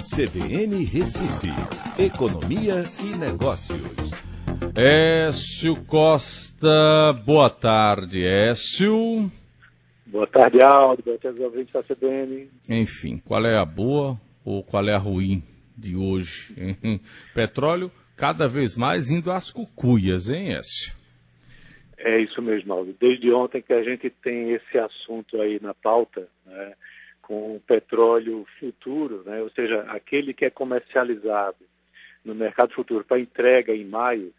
CBN Recife, Economia e Negócios. Écio Costa, boa tarde, Écio. Boa tarde, Aldo. Boa tarde, ouvintes da CBN. Enfim, qual é a boa ou qual é a ruim de hoje? Petróleo cada vez mais indo às cucuias, hein, Écio? É isso mesmo, Aldo. Desde ontem que a gente tem esse assunto aí na pauta, né? Com o petróleo futuro, né, ou seja, aquele que é comercializado no mercado futuro para entrega em maio,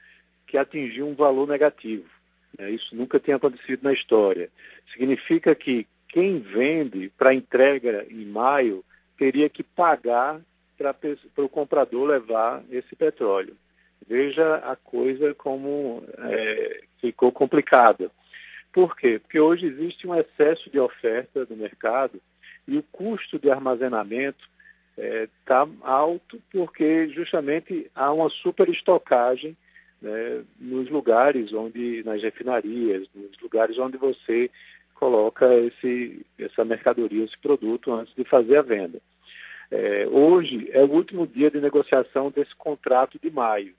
que atingiu um valor negativo. Né, isso nunca tinha acontecido na história. Significa que quem vende para entrega em maio teria que pagar para o comprador levar esse petróleo. Veja a coisa como é, ficou complicada. Por quê? Porque hoje existe um excesso de oferta no mercado e o custo de armazenamento está é, alto porque justamente há uma superestocagem né, nos lugares onde, nas refinarias, nos lugares onde você coloca esse, essa mercadoria, esse produto antes de fazer a venda. É, hoje é o último dia de negociação desse contrato de maio.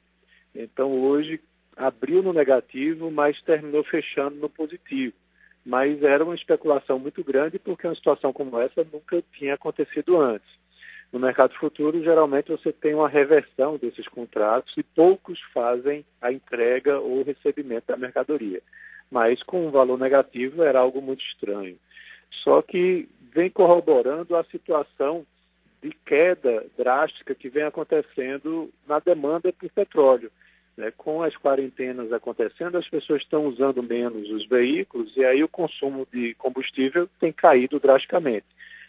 Então hoje abriu no negativo, mas terminou fechando no positivo mas era uma especulação muito grande porque uma situação como essa nunca tinha acontecido antes. No mercado futuro, geralmente você tem uma reversão desses contratos e poucos fazem a entrega ou recebimento da mercadoria. Mas com um valor negativo era algo muito estranho. Só que vem corroborando a situação de queda drástica que vem acontecendo na demanda por petróleo. Né, com as quarentenas acontecendo, as pessoas estão usando menos os veículos e aí o consumo de combustível tem caído drasticamente.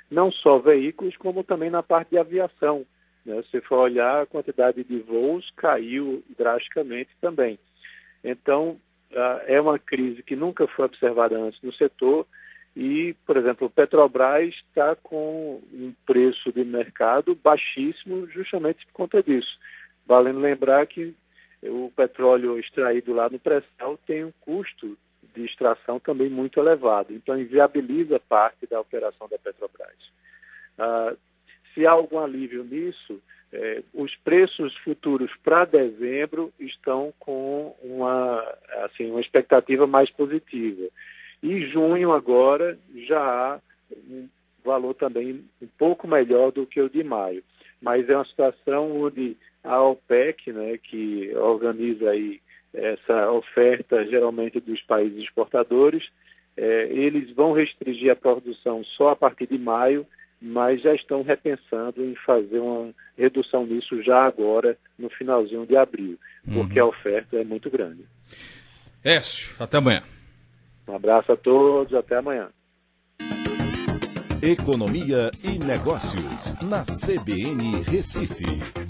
Não só veículos, como também na parte de aviação. Né? Se for olhar, a quantidade de voos caiu drasticamente também. Então, é uma crise que nunca foi observada antes no setor e, por exemplo, o Petrobras está com um preço de mercado baixíssimo justamente por conta disso. Valendo lembrar que o petróleo extraído lá no pré-sal tem um custo de extração também muito elevado, então inviabiliza parte da operação da Petrobras. Ah, se há algum alívio nisso, eh, os preços futuros para dezembro estão com uma, assim, uma expectativa mais positiva. E junho agora já há um valor também um pouco melhor do que o de maio. Mas é uma situação onde a OPEC, né, que organiza aí essa oferta geralmente dos países exportadores, é, eles vão restringir a produção só a partir de maio, mas já estão repensando em fazer uma redução nisso já agora, no finalzinho de abril, porque uhum. a oferta é muito grande. Écio, até amanhã. Um abraço a todos, até amanhã. Economia e Negócios, na CBN Recife.